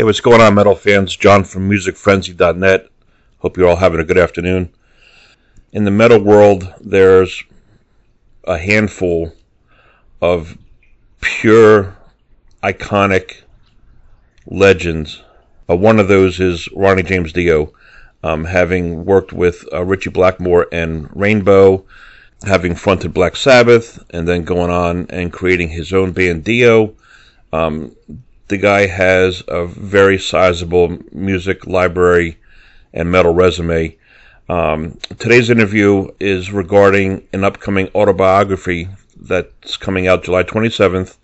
Hey, what's going on, metal fans? John from MusicFrenzy.net. Hope you're all having a good afternoon. In the metal world, there's a handful of pure, iconic legends. Uh, one of those is Ronnie James Dio, um, having worked with uh, Ritchie Blackmore and Rainbow, having fronted Black Sabbath, and then going on and creating his own band Dio. Um, the guy has a very sizable music library and metal resume. Um, today's interview is regarding an upcoming autobiography that's coming out July 27th.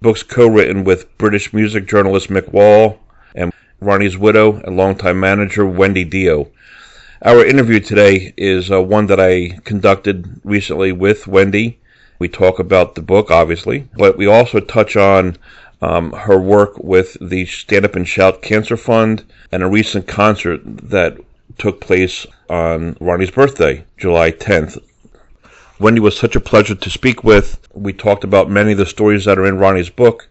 Book's co-written with British music journalist Mick Wall and Ronnie's widow and longtime manager Wendy Dio. Our interview today is uh, one that I conducted recently with Wendy. We talk about the book, obviously, but we also touch on um, her work with the Stand Up and Shout Cancer Fund, and a recent concert that took place on Ronnie's birthday, July 10th. Wendy was such a pleasure to speak with. We talked about many of the stories that are in Ronnie's book.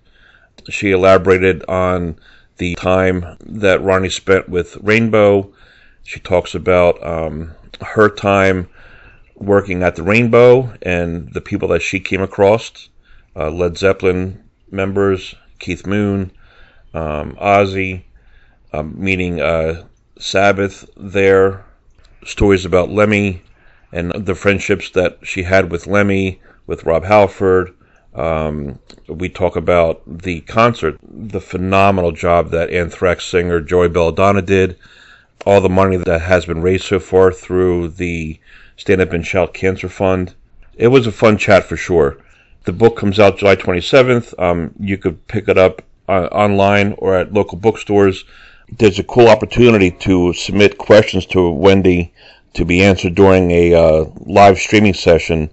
She elaborated on the time that Ronnie spent with Rainbow. She talks about um, her time working at the Rainbow and the people that she came across. Uh, Led Zeppelin members, Keith Moon, um, Ozzy, um, meeting uh, Sabbath there, stories about Lemmy and the friendships that she had with Lemmy, with Rob Halford. Um, we talk about the concert, the phenomenal job that Anthrax singer Joey Belladonna did, all the money that has been raised so far through the Stand Up and Shout Cancer Fund. It was a fun chat for sure. The book comes out July 27th. Um, you could pick it up uh, online or at local bookstores. There's a cool opportunity to submit questions to Wendy to be answered during a uh, live streaming session.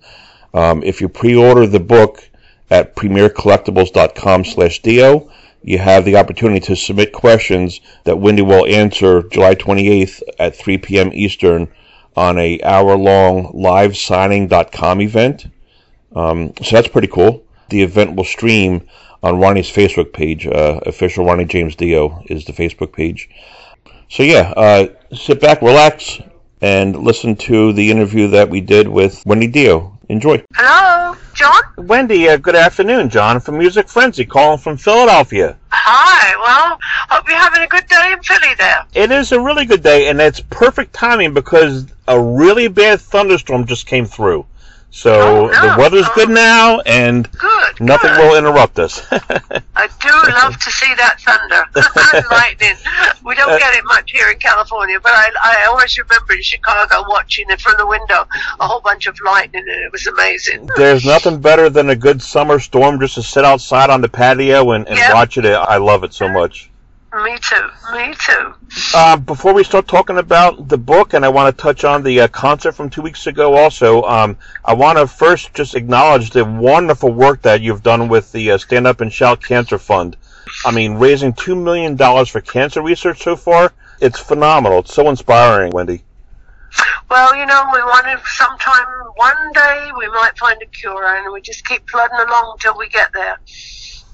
Um, if you pre-order the book at premiercollectibles.com slash dio, you have the opportunity to submit questions that Wendy will answer July 28th at 3 p.m. Eastern on a hour-long live signing.com event. Um, so that's pretty cool. The event will stream on Ronnie's Facebook page. Uh, official Ronnie James Dio is the Facebook page. So yeah, uh, sit back, relax, and listen to the interview that we did with Wendy Dio. Enjoy. Hello, John? Wendy, uh, good afternoon. John from Music Frenzy, calling from Philadelphia. Hi, well, hope you're having a good day in Philly there. It is a really good day, and it's perfect timing because a really bad thunderstorm just came through. So Oh, no. the weather's Oh. good now, and Good. nothing good. will interrupt us. I do love to see that thunder and lightning. We don't get it much here in California, but I, I always remember in Chicago watching it from the window, a whole bunch of lightning, and it was amazing. There's nothing better than a good summer storm just to sit outside on the patio and, and Yep. watch it. I love it so much. Me too. Me too. Uh, before we start talking about the book, and I want to touch on the uh, concert from two weeks ago also, um, I want to first just acknowledge the wonderful work that you've done with the uh, Stand Up and Shout Cancer Fund. I mean, raising $2 million for cancer research so far, it's phenomenal. It's so inspiring, Wendy. Well, you know, we wanted sometime, one day, we might find a cure, and we just keep plodding along until we get there.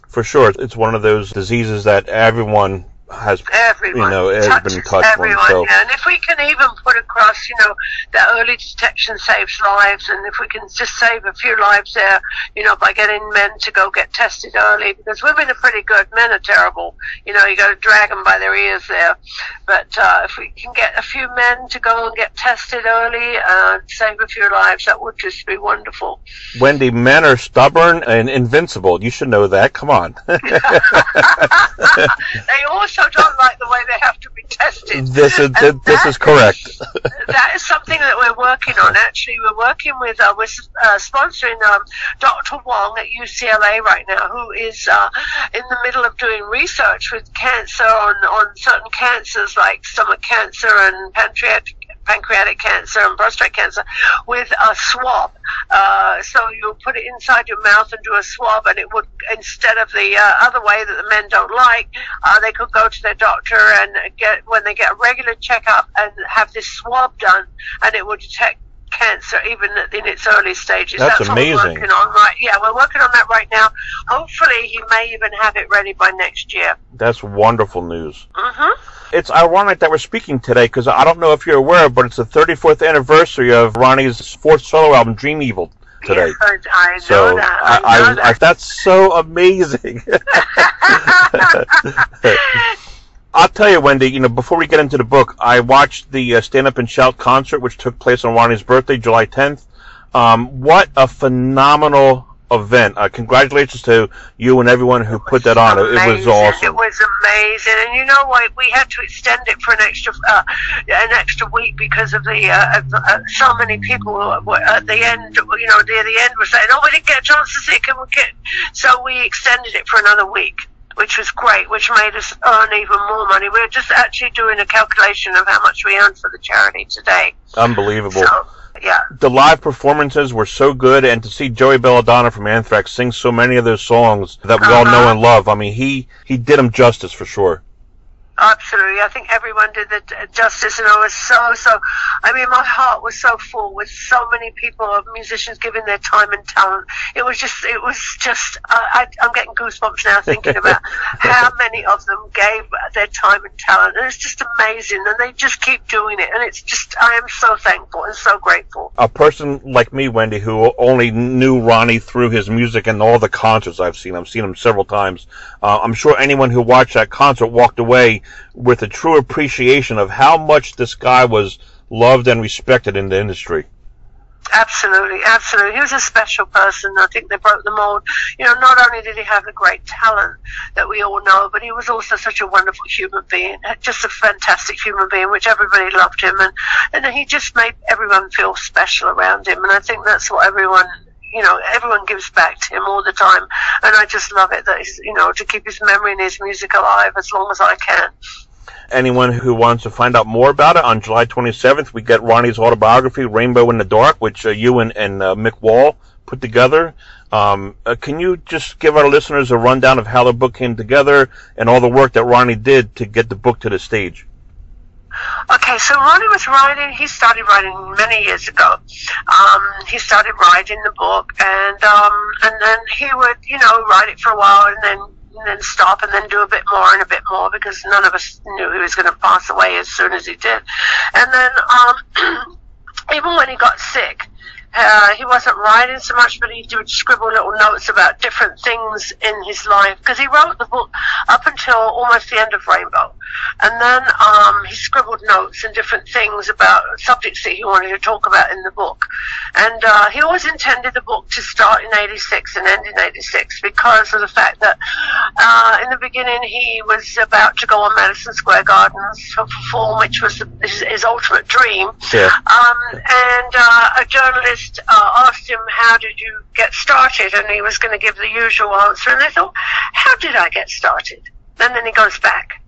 For sure, it's one of those diseases that everyone has Everyone. You know, has been touched one, everyone, so- yeah. And if we can even put across, you know, that early detection saves lives, and if we can just save a few lives there, you know, by getting men to go get tested early, because women are pretty good, men are terrible. You know, you got to drag them by their ears there. But uh, if we can get a few men to go and get tested early and save a few lives, that would just be wonderful. Wendy, men are stubborn and invincible. You should know that. Come on. they also don't like the way they have to be tested. this is this is correct. that is something that we're working on. Actually, we're working with, uh, we're uh, sponsoring um, Dr. Wong at UCLA right now, who is uh, in the middle of doing research with cancer on, on certain cancers like stomach cancer and pancreatic pancreatic cancer and prostate cancer with a swab. Uh, so you put it inside your mouth and do a swab, and it would instead of the uh, other way that the men don't like, uh, they could go to their doctor and get when they get a regular checkup and have this swab done, and it would detect cancer, even in its early stages. That's what amazing. We're working on right. Yeah, we're working on that right now. Hopefully, he may even have it ready by next year. That's wonderful news. hmm It's ironic that we're speaking today because I don't know if you're aware, but it's the 34th anniversary of Ronnie's fourth solo album, Dream Evil, today. Yes, I, know So that. I, I know I, that. That's so amazing. I'll tell you, Wendy. You know, before we get into the book, I watched the uh, Stand Up and Shout concert, which took place on Ronnie's birthday, July 10th. Um, what a phenomenal event! Uh, congratulations to you and everyone who put that on. It, it was awesome. It was amazing, and you know what? We had to extend it for an extra uh, an extra week because of the uh, uh, so many people at the end. You know, near the end were saying, "Oh, we didn't get a chance to see it. Can we get?" So we extended it for another week. Which was great, which made us earn even more money. We are just actually doing a calculation of how much we earned for the charity today. Unbelievable. So, yeah, the live performances were so good, and to see Joey Belladonna from Anthrax sing so many of those songs that we all know Uh-huh. and love, I mean, he he did them justice for sure. Absolutely. I think everyone did the justice, and it was so, so. I mean, my heart was so full with so many people, of musicians giving their time and talent. It was just, it was just. I, I, I'm getting goosebumps now thinking about how many of them gave their time and talent, and it's just amazing. And they just keep doing it, and it's just. I am so thankful and so grateful. A person like me, Wendy, who only knew Ronnie through his music and all the concerts I've seen, I've seen him several times. Uh, I'm sure anyone who watched that concert walked away with a true appreciation of how much this guy was loved and respected in the industry. Absolutely, absolutely. He was a special person. I think they broke the mold. You know, not only did he have the great talent that we all know, but he was also such a wonderful human being, just a fantastic human being, which everybody loved him, and and he just made everyone feel special around him. And I think that's what everyone. You know, everyone gives back to him all the time, and I just love it that he's, you know, to keep his memory and his music alive as long as I can. anyone who wants to find out more about it, on July 27th, we get Ronnie's autobiography, Rainbow in the Dark, which uh, you and, and uh, Mick Wall put together. Um, uh, can you just give our listeners a rundown of how the book came together and all the work that Ronnie did to get the book to the stage? Okay, so Ronnie was writing. He started writing many years ago. Um, he started writing the book, and um, and then he would, you know, write it for a while, and then and then stop, and then do a bit more and a bit more because none of us knew he was going to pass away as soon as he did. And then um, even when he got sick. Uh, he wasn't writing so much, but he would scribble little notes about different things in his life because he wrote the book up until almost the end of Rainbow, and then um, he scribbled notes and different things about subjects that he wanted to talk about in the book. And uh, he always intended the book to start in '86 and end in '86 because of the fact that uh, in the beginning he was about to go on Madison Square Gardens to perform, which was his, his ultimate dream. Yeah. Um, and uh, a journalist uh, asked him, How did you get started? And he was going to give the usual answer. And they thought, How did I get started? And then he goes back.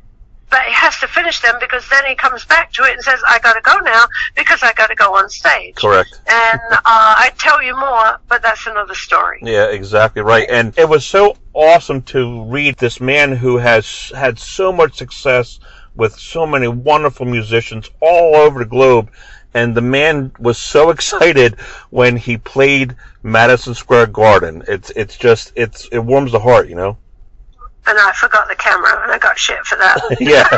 But he has to finish them because then he comes back to it and says, I got to go now because I got to go on stage. Correct. And uh, I tell you more, but that's another story. Yeah, exactly right. And it was so awesome to read this man who has had so much success with so many wonderful musicians all over the globe. And the man was so excited when he played Madison Square Garden. It's it's just it's it warms the heart, you know. And I forgot the camera and I got shit for that. Yeah.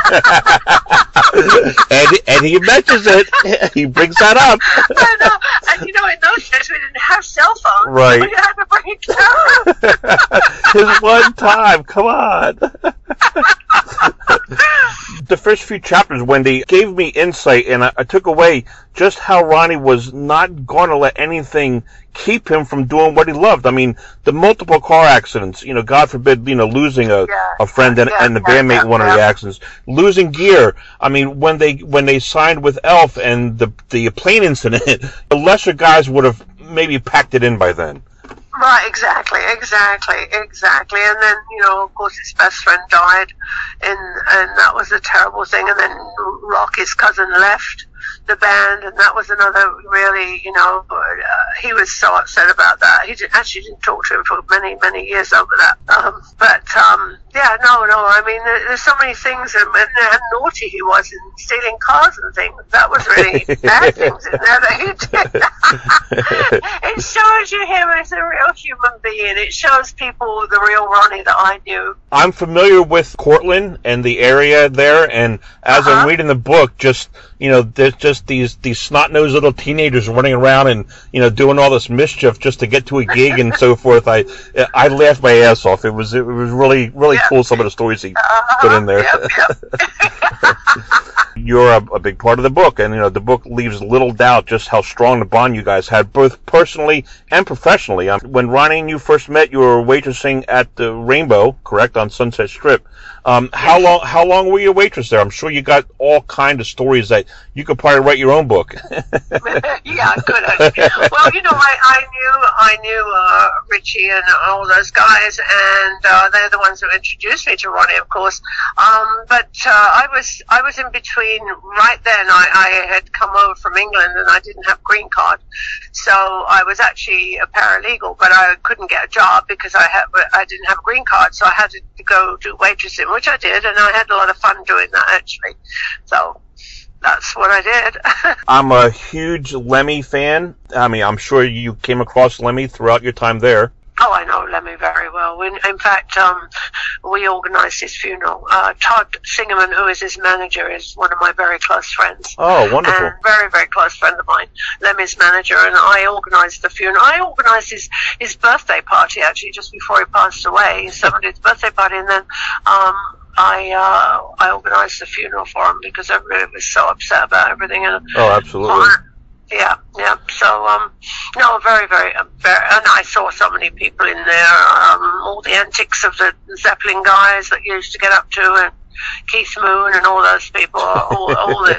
and and he mentions it. He brings that up. I know. And you know, in those days we didn't have cell phones. Right. We had to bring a camera. His one time. Come on. the first few chapters, Wendy, gave me insight, and I, I took away just how Ronnie was not going to let anything keep him from doing what he loved. I mean, the multiple car accidents, you know, God forbid, you know, losing a, Yeah. a friend and, Yeah, and the yeah, bandmate one of the accidents, losing gear. I mean, when they when they signed with Elf and the the plane incident, the lesser guys would have maybe packed it in by then. Right, exactly, exactly, exactly. And then, you know, of course, his best friend died, and and that was a terrible thing. And then Rock, his cousin, left, the band, and that was another really, you know, uh, he was so upset about that. He did, actually didn't talk to him for many, many years over that. Um, but um, yeah, no, no. I mean, there, there's so many things, and, and how naughty he was in stealing cars and things. That was really bad things in there that he did. it shows you him as a real human being. It shows people the real Ronnie that I knew. I'm familiar with Cortland and the area there, and as Uh-huh. I'm reading the book, just you know, there's just these these snot nosed little teenagers running around and you know doing all this mischief just to get to a gig and so forth. I I laughed my ass off. It was it was really really Yeah. cool. Some of the stories he Uh-huh. put in there. Yep, yep. You're a, a big part of the book, and you know the book leaves little doubt just how strong the bond you guys had, both personally and professionally. Um, when Ronnie and you first met, you were waitressing at the Rainbow, correct, on Sunset Strip. Um, how long? How long were you a waitress there? I'm sure you got all kind of stories that you could probably write your own book. yeah, good. Well, you know, I, I knew I knew uh, Ritchie and all those guys, and uh, they're the ones who introduced me to Ronnie, of course. Um, but uh, I was I was in between. Right then, I, I had come over from England, and I didn't have green card, so I was actually a paralegal, but I couldn't get a job because I had I didn't have a green card, so I had to go do waitressing, which I did, and I had a lot of fun doing that actually. So that's what I did. I'm a huge Lemmy fan. I mean, I'm sure you came across Lemmy throughout your time there. Oh, I know Lemmy very well. In, in fact, um, we organised his funeral. Uh, Todd Singerman, who is his manager, is one of my very close friends. Oh, wonderful! And very, very close friend of mine, Lemmy's manager, and I organised the funeral. I organised his, his birthday party actually just before he passed away, his 70th birthday party, and then um, I uh, I organised the funeral for him because everybody was so upset about everything. And Oh, absolutely. Yeah, yeah. So, um, no, very, very, uh, very, and I saw so many people in there. Um, all the antics of the Zeppelin guys that used to get up to, and Keith Moon and all those people, all, all the,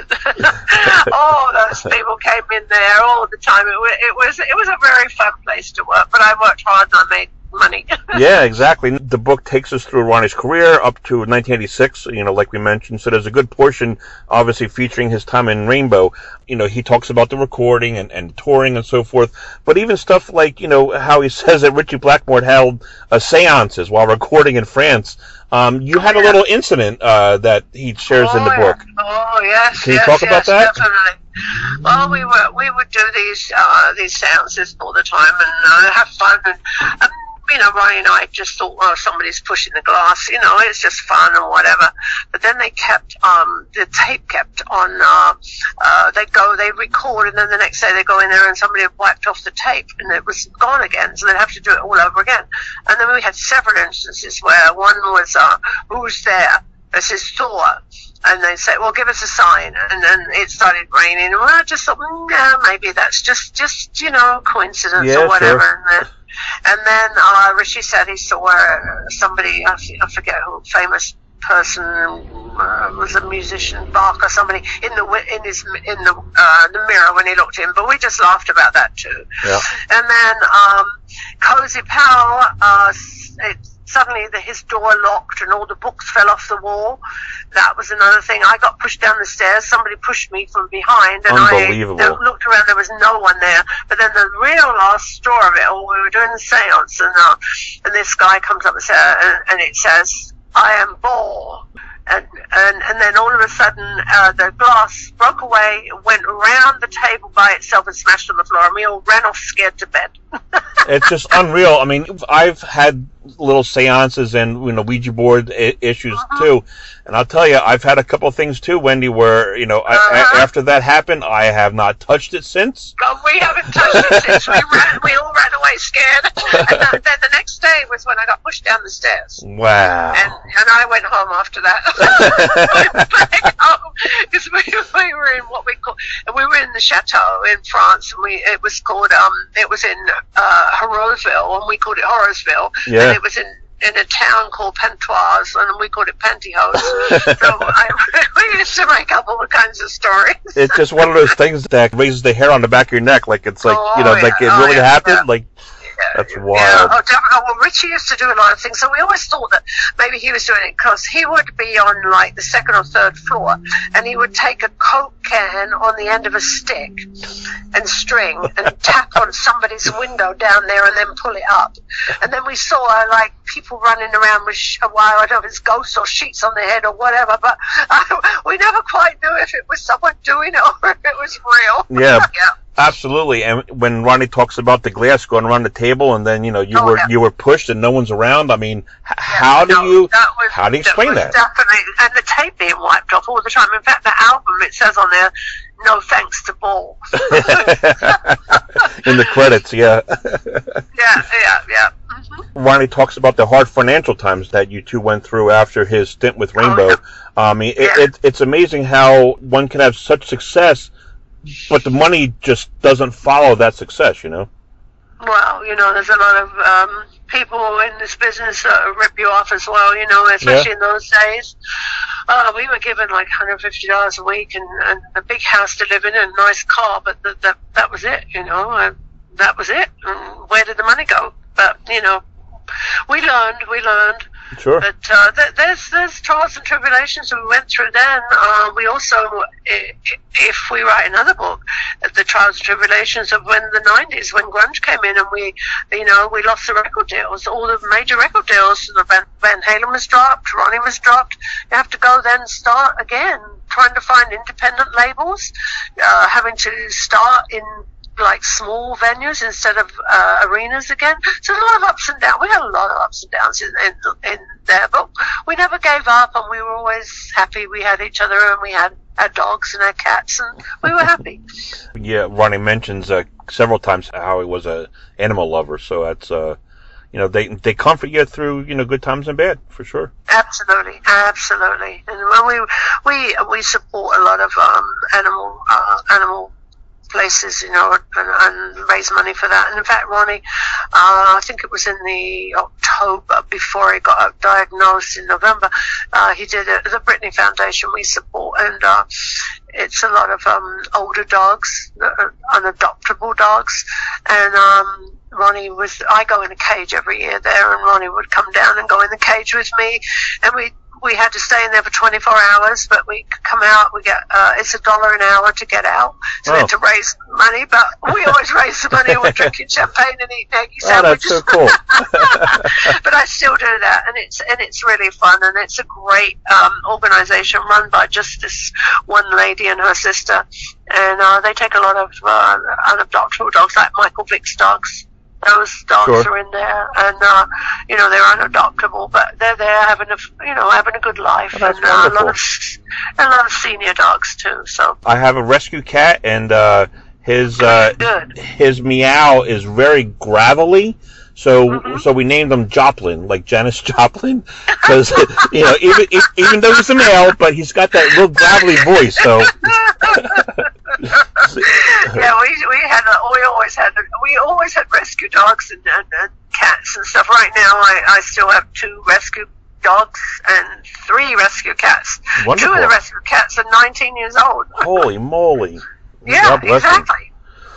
all those people came in there all the time. It was, it was, it was a very fun place to work. But I worked hard and I made money. yeah, exactly. The book takes us through Ronnie's career up to 1986, you know, like we mentioned. So there's a good portion, obviously, featuring his time in Rainbow. You know, he talks about the recording and, and touring and so forth. But even stuff like, you know, how he says that Ritchie Blackmore held uh, seances while recording in France. Um, you had a little incident uh, that he shares in the Oh, book. Oh yes. Can you yes, talk about that? Definitely. Well, we were we would do these uh, these seances all the time and uh, have fun and. Um, you know, Ronnie and I just thought, well, somebody's pushing the glass. You know, it's just fun and whatever. But then they kept um, the tape kept on. Uh, uh, they go, they record, and then the next day they go in there and somebody had wiped off the tape and it was gone again. So they'd have to do it all over again. And then we had several instances where one was, uh, "Who's there?" This is Thor and they say, "Well, give us a sign." And then it started raining, and I just thought, mm, "Yeah, maybe that's just, just you know, coincidence Yeah, or whatever." sure. And then, uh, Ritchie said he saw uh, somebody, I forget who, famous person, uh, was a musician, Bach or somebody, in the in his in the uh, the mirror when he looked in. But we just laughed about that too. Yeah. And then um, Cozy Powell, uh, it, suddenly the, his door locked and all the books fell off the wall. That was another thing. I got pushed down the stairs. Somebody pushed me from behind, and I Unbelievable. uh, looked around. There was no one there. But then the real last straw of it all, we were doing the seance, and uh, and this guy comes up the stairs, and, and it says, "I am Baal." And, and and then all of a sudden uh, the glass broke away, went around the table by itself and smashed on the floor, and we all ran off scared to bed. it's just unreal. I mean, I've had little seances and you know Ouija board I- issues Uh-huh. too, and I'll tell you, I've had a couple of things too, Wendy, where you know Uh-huh. a- after that happened, I have not touched it since. We haven't touched it since we ran. We all ran away scared. And then the next day was when I got pushed down the stairs. Wow. And, and I went home after that. went back home because we, we were in what we call we were in the chateau in France, and we it was called um it was in uh, and we called it Hérouville, Yeah. It was in. In a town called Pontoise, and we called it Pantyhose. so I, we used to make up all kinds of stories. it's just one of those things that raises the hair on the back of your neck, like it's like oh, you know, Oh, like it yeah. Oh, really yeah. happened. Yeah. Like That's Yeah, wild. oh, definitely. Well, Ritchie used to do a lot of things, so we always thought that maybe he was doing it because he would be on like the second or third floor, and he would take a coke can on the end of a stick and string and tap on somebody's window down there, and then pull it up. And then we saw uh, like people running around with sh- a wire. I don't know if it's ghosts or sheets on their head or whatever, but uh, we never quite knew if it was someone doing it or if it was real. Yeah. yeah. Absolutely. And when Ronnie talks about the glass going around the table, and then you know you Oh, were yeah. you were pushed and no one's around. I mean, h- how do you was- how do you explain that? Definitely, and the tape being wiped off all the time. In fact, the album it says on there, "No thanks to balls." In the credits, yeah. yeah, yeah, yeah. hmm Ronnie talks about the hard financial times that you two went through after his stint with Rainbow. yeah. I mean, it, it, it's amazing how one can have such success, but the money just doesn't follow that success. You know? Well, you know, there's a lot of um, people in this business that rip you off as well. You know, especially in those days. Uh, we were given like $150 a week and, and a big house to live in and a nice car, but th- that that was it. You know, and that was it. And where did the money go? But you know, we learned. We learned. Sure. But uh, th- there's there's trials and tribulations we went through then. Uh, we also, if we write another book, the trials and tribulations of when the 90s, when grunge came in, and we, you know, we lost the record deals, all the major record deals. The Van, Van Halen was dropped, Ronnie was dropped. You have to go then start again, trying to find independent labels, uh, having to start in like small venues instead of uh, arenas again. So a lot of ups and downs. We had a lot of ups and downs in, in, in there, but we never gave up, and we were always happy. We had each other, and we had our dogs and our cats, and we were happy. Yeah, Ronnie mentions uh, several times how he was a animal lover. So that's uh, you know, they they comfort you through you know good times and bad for sure. Absolutely, absolutely. And when we we we support a lot of um, animal uh, animal places, you know, and, and raise money for that. And in fact, Ronnie, uh, I think it was in the October before he got diagnosed in November, uh, he did it. The Brittany Foundation we support, and uh, it's a lot of um, older dogs, uh, unadoptable dogs, and um, Ronnie was. I go in a cage every year there, and Ronnie would come down and go in the cage with me, and we we had to stay in there for 24 hours, but we come out. We get uh, it's a dollar an hour to get out, so we Oh. had to raise money. But we always raise the money. We're drinking champagne and eating eggy Oh, sandwiches. so cool. but I still do that, and it's and it's really fun, and it's a great um, organization run by just this one lady and her sister, and uh, they take a lot of uh, unadoptable dogs, like Michael Vick's dogs. Those dogs Sure. are in there, and uh, you know they're unadoptable, but they're there having a you know having a good life, Oh, and uh, a lot of a lot of senior dogs too. So I have a rescue cat, and uh, his uh, good. his meow is very gravelly. So Mhm. so we named him Joplin, like Janis Joplin, because you know even even though he's a male, but he's got that little gravelly voice. So yeah, we we had a, we always had we always had rescue dogs and, and, and cats and stuff. Right now, I, I still have two rescue dogs and three rescue cats. Two of the rescue cats are 19 years old. Holy moly! Yeah, God bless him. exactly.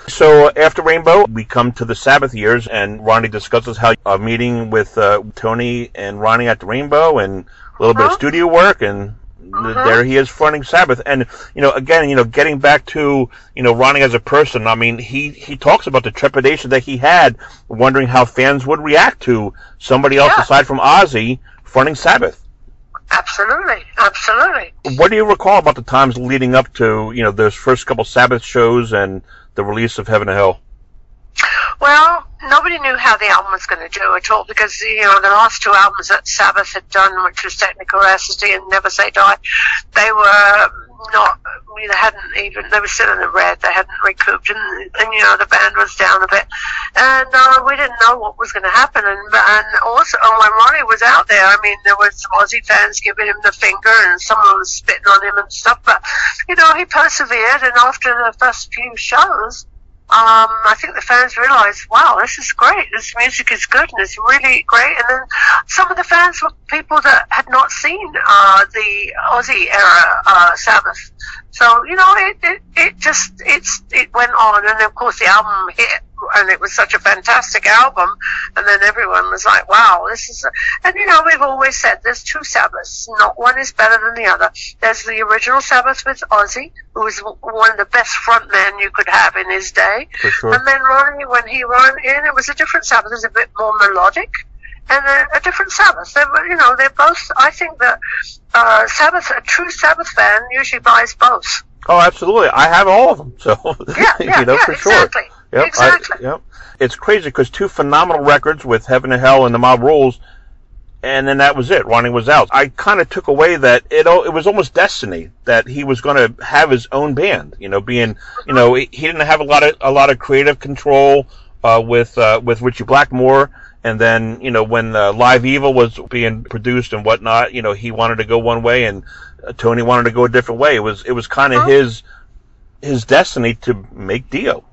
So after Rainbow, we come to the Sabbath years, and Ronnie discusses how a meeting with uh, Tony and Ronnie at the Rainbow, and a little bit of Uh-huh. studio work, and Uh-huh. there he is fronting Sabbath. And you know, again, you know, getting back to you know Ronnie as a person, I mean, he he talks about the trepidation that he had, wondering how fans would react to somebody else Yeah. aside from Ozzy fronting Sabbath. Absolutely, absolutely. What do you recall about the times leading up to you know those first couple Sabbath shows and the release of Heaven and Hell? Well, nobody knew how the album was going to do at all because you know the last two albums that Sabbath had done, which was Technical Rhapsody and Never Say Die, they were not. They hadn't even. They were still in the red. They hadn't recouped, and, and you know the band was down a bit, and uh, we didn't know what was going to happen. And and also, and when Ronnie was out there, I mean, there was some Ozzy fans giving him the finger, and someone was spitting on him and stuff. But you know, he persevered, and after the first few shows um, I think the fans realised, wow, this is great. This music is good and it's really great. And then some of the fans were people that had not seen uh, the Ozzy era uh, Sabbath. So you know, it, it it just it's it went on, and of course the album hit and it was such a fantastic album. And then everyone was like, "Wow, this is." A, and you know, we've always said there's two Sabbaths. Not one is better than the other. There's the original Sabbath with Ozzy, who was one of the best frontmen you could have in his day. Sure. And then Ronnie, when he ran in, it was a different Sabbath. It was a bit more melodic and a, a different Sabbath. They were, you know, they're both. I think that uh, Sabbath, a true Sabbath fan, usually buys both. Oh, absolutely. I have all of them. So Yeah, yeah, you know yeah, for exactly. Yep, I- Exactly. yep. It's crazy because two phenomenal records with Heaven and Hell and the Mob Rules, and then that was it. Ronnie was out. I kind of took away that it. It was almost destiny that he was going to have his own band. You know, being you know he didn't have a lot of a lot of creative control uh, with uh, with Ritchie Blackmore. And then, you know, when uh, Live Evil was being produced and whatnot, you know, he wanted to go one way and uh, Tony wanted to go a different way. It was, it was kind of his, his destiny to make Dio.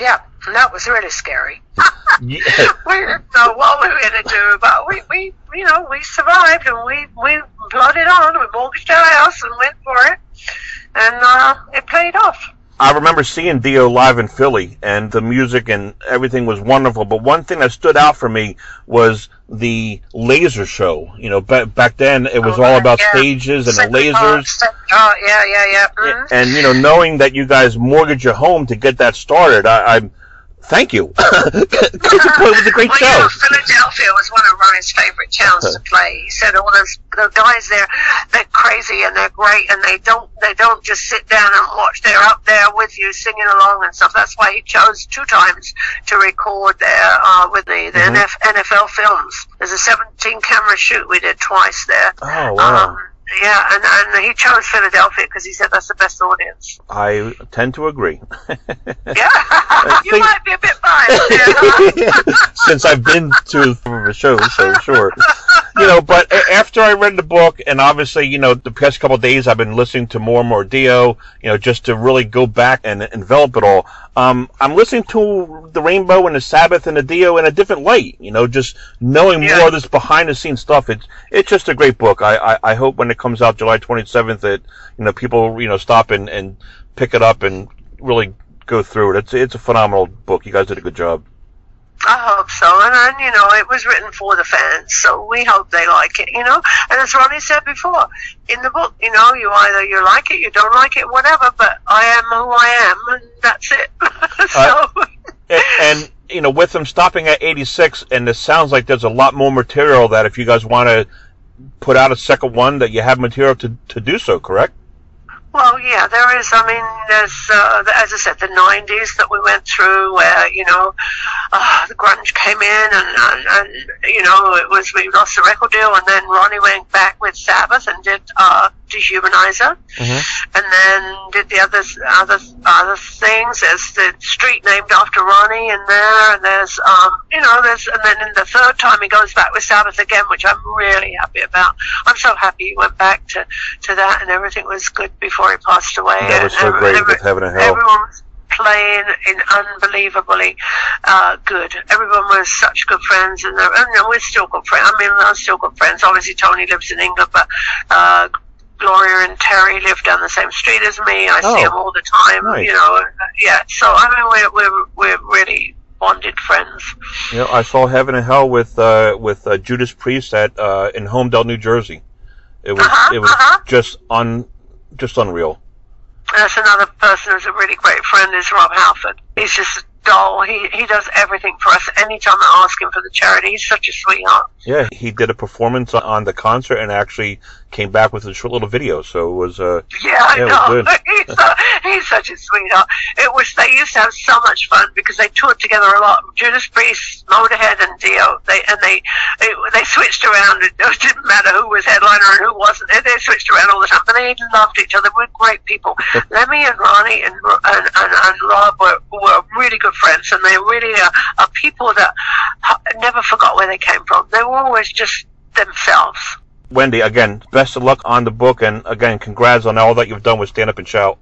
Yeah, and that was really scary. Yeah. we didn't know what we were going to do, but we, we, you know, we survived and we, we plodded on. We mortgaged our house and went for it, and uh, it paid off. I remember seeing Dio live in Philly, and the music and everything was wonderful. But one thing that stood out for me was the laser show. You know, back back then it was Oh, all about yeah. stages and the lasers. Oh, yeah, yeah, yeah. mhm. And you know, knowing that you guys mortgaged your home to get that started, I, I thank you. 'Cause it was a great well, show. You know, Philadelphia was one of Ronnie's favorite towns to play. He said all those the guys there, they're crazy and they're great, and they don't they don't just sit down and watch. They're up there with you singing along and stuff. That's why he chose two times to record there uh, with the, the Mhm. NFL films. There's a 17 camera shoot we did twice there. Oh wow! Um, yeah, and, and he chose Philadelphia because he said that's the best audience. I tend to agree. Yeah, you think- might be a bit biased. Since I've been to the show, so sure. You know, but after I read the book, and obviously, you know, the past couple of days I've been listening to more and more Dio, you know, just to really go back and envelop it all. Um, I'm listening to the Rainbow and the Sabbath and the Dio in a different light. You know, just knowing Yeah. more of this behind the scenes stuff. It's it's just a great book. I, I I hope when it comes out July 27th that you know people you know stop and and pick it up and really go through it. It's it's a phenomenal book. You guys did a good job. I hope so. And, and, you know, it was written for the fans, so we hope they like it, you know. And as Ronnie said before, in the book, you know, you either you like it, you don't like it, whatever, but I am who I am, and that's it. Uh, so, and, and you know, with them stopping at 86, and it sounds like there's a lot more material that if you guys want to put out a second one, that you have material to, to do so, correct? Well, yeah, there is. I mean, there's, uh, as I said, the 90s that we went through where, you know, uh, the grunge came in and, and, and, you know, it was, we lost the record deal and then Ronnie went back with Sabbath and did, uh, Dehumanizer Mm-hmm. and then did the other, other, other things. There's the street named after Ronnie in there and there's, um, you know, there's, and then in the third time he goes back with Sabbath again, which I'm really happy about. I'm so happy he went back to, to that and everything was good before he passed away. That was so every- great every- with Heaven and Hell. Everyone was playing in unbelievably uh, good. Everyone was such good friends, and, and we're still good friends. I mean, we're still good friends. Obviously, Tony lives in England, but uh, Gloria and Terry live down the same street as me. I Oh, see them all the time. nice. You know, uh, yeah. So I mean, we're we're we're really bonded friends. You know, I saw Heaven and Hell with uh, with uh, Judas Priest at uh, in Holmdel, New Jersey. It was Uh-huh, it was uh-huh. just un just unreal. That's another person who's a really great friend is Rob Halford. He's just a doll. He he does everything for us. Anytime I ask him for the charity, he's such a sweetheart. Yeah, he did a performance on the concert and actually came back with a short little video. So it was uh, Yeah, I Yeah, know. he's, uh, he's such a sweetheart. It was. They used to have so much fun because they toured together a lot. Judas Priest, Motorhead, and Dio. They and they it, they switched around. It didn't matter who was headliner and who wasn't. They, they switched around all the time, but they loved each other. We're great people. Lemmy and Ronnie and and, and, and Rob were, were really good friends, and they really are, are people that uh, never forgot where they came from. They were always just themselves. Wendy. Again, best of luck on the book, and again, congrats on all that you've done with Stand Up and Shout.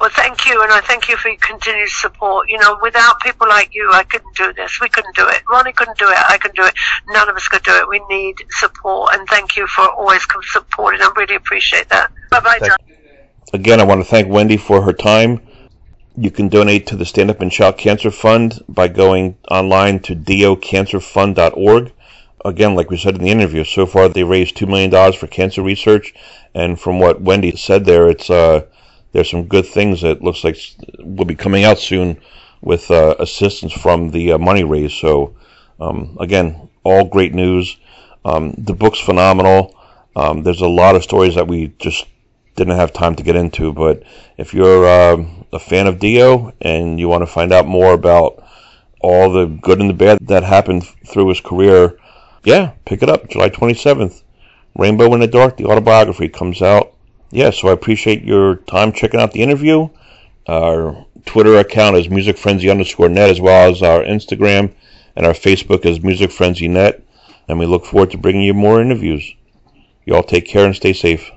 Well, thank you, and I thank you for your continued support. You know, without people like you, I couldn't do this. We couldn't do it. Ronnie couldn't do it. I couldn't do it. None of us could do it. We need support, and thank you for always supporting. I really appreciate that. Bye bye, John. Again, I want to thank Wendy for her time. You can donate to the Stand Up and Shout Cancer Fund by going online to diocancerfund.org. Again, like we said in the interview, so far they raised $2 million for cancer research. And from what Wendy said there, it's uh, there's some good things that looks like will be coming out soon with uh, assistance from the uh, money raised. So, um, again, all great news. Um, the book's phenomenal. Um, there's a lot of stories that we just didn't have time to get into, but if you're uh, a fan of Dio and you want to find out more about all the good and the bad that happened through his career, yeah, pick it up. July 27th. Rainbow in the Dark, the autobiography comes out. Yeah, so I appreciate your time checking out the interview. Our Twitter account is Music Frenzy underscore net, as well as our Instagram and our Facebook is Music Frenzy Net. And we look forward to bringing you more interviews. You all take care and stay safe.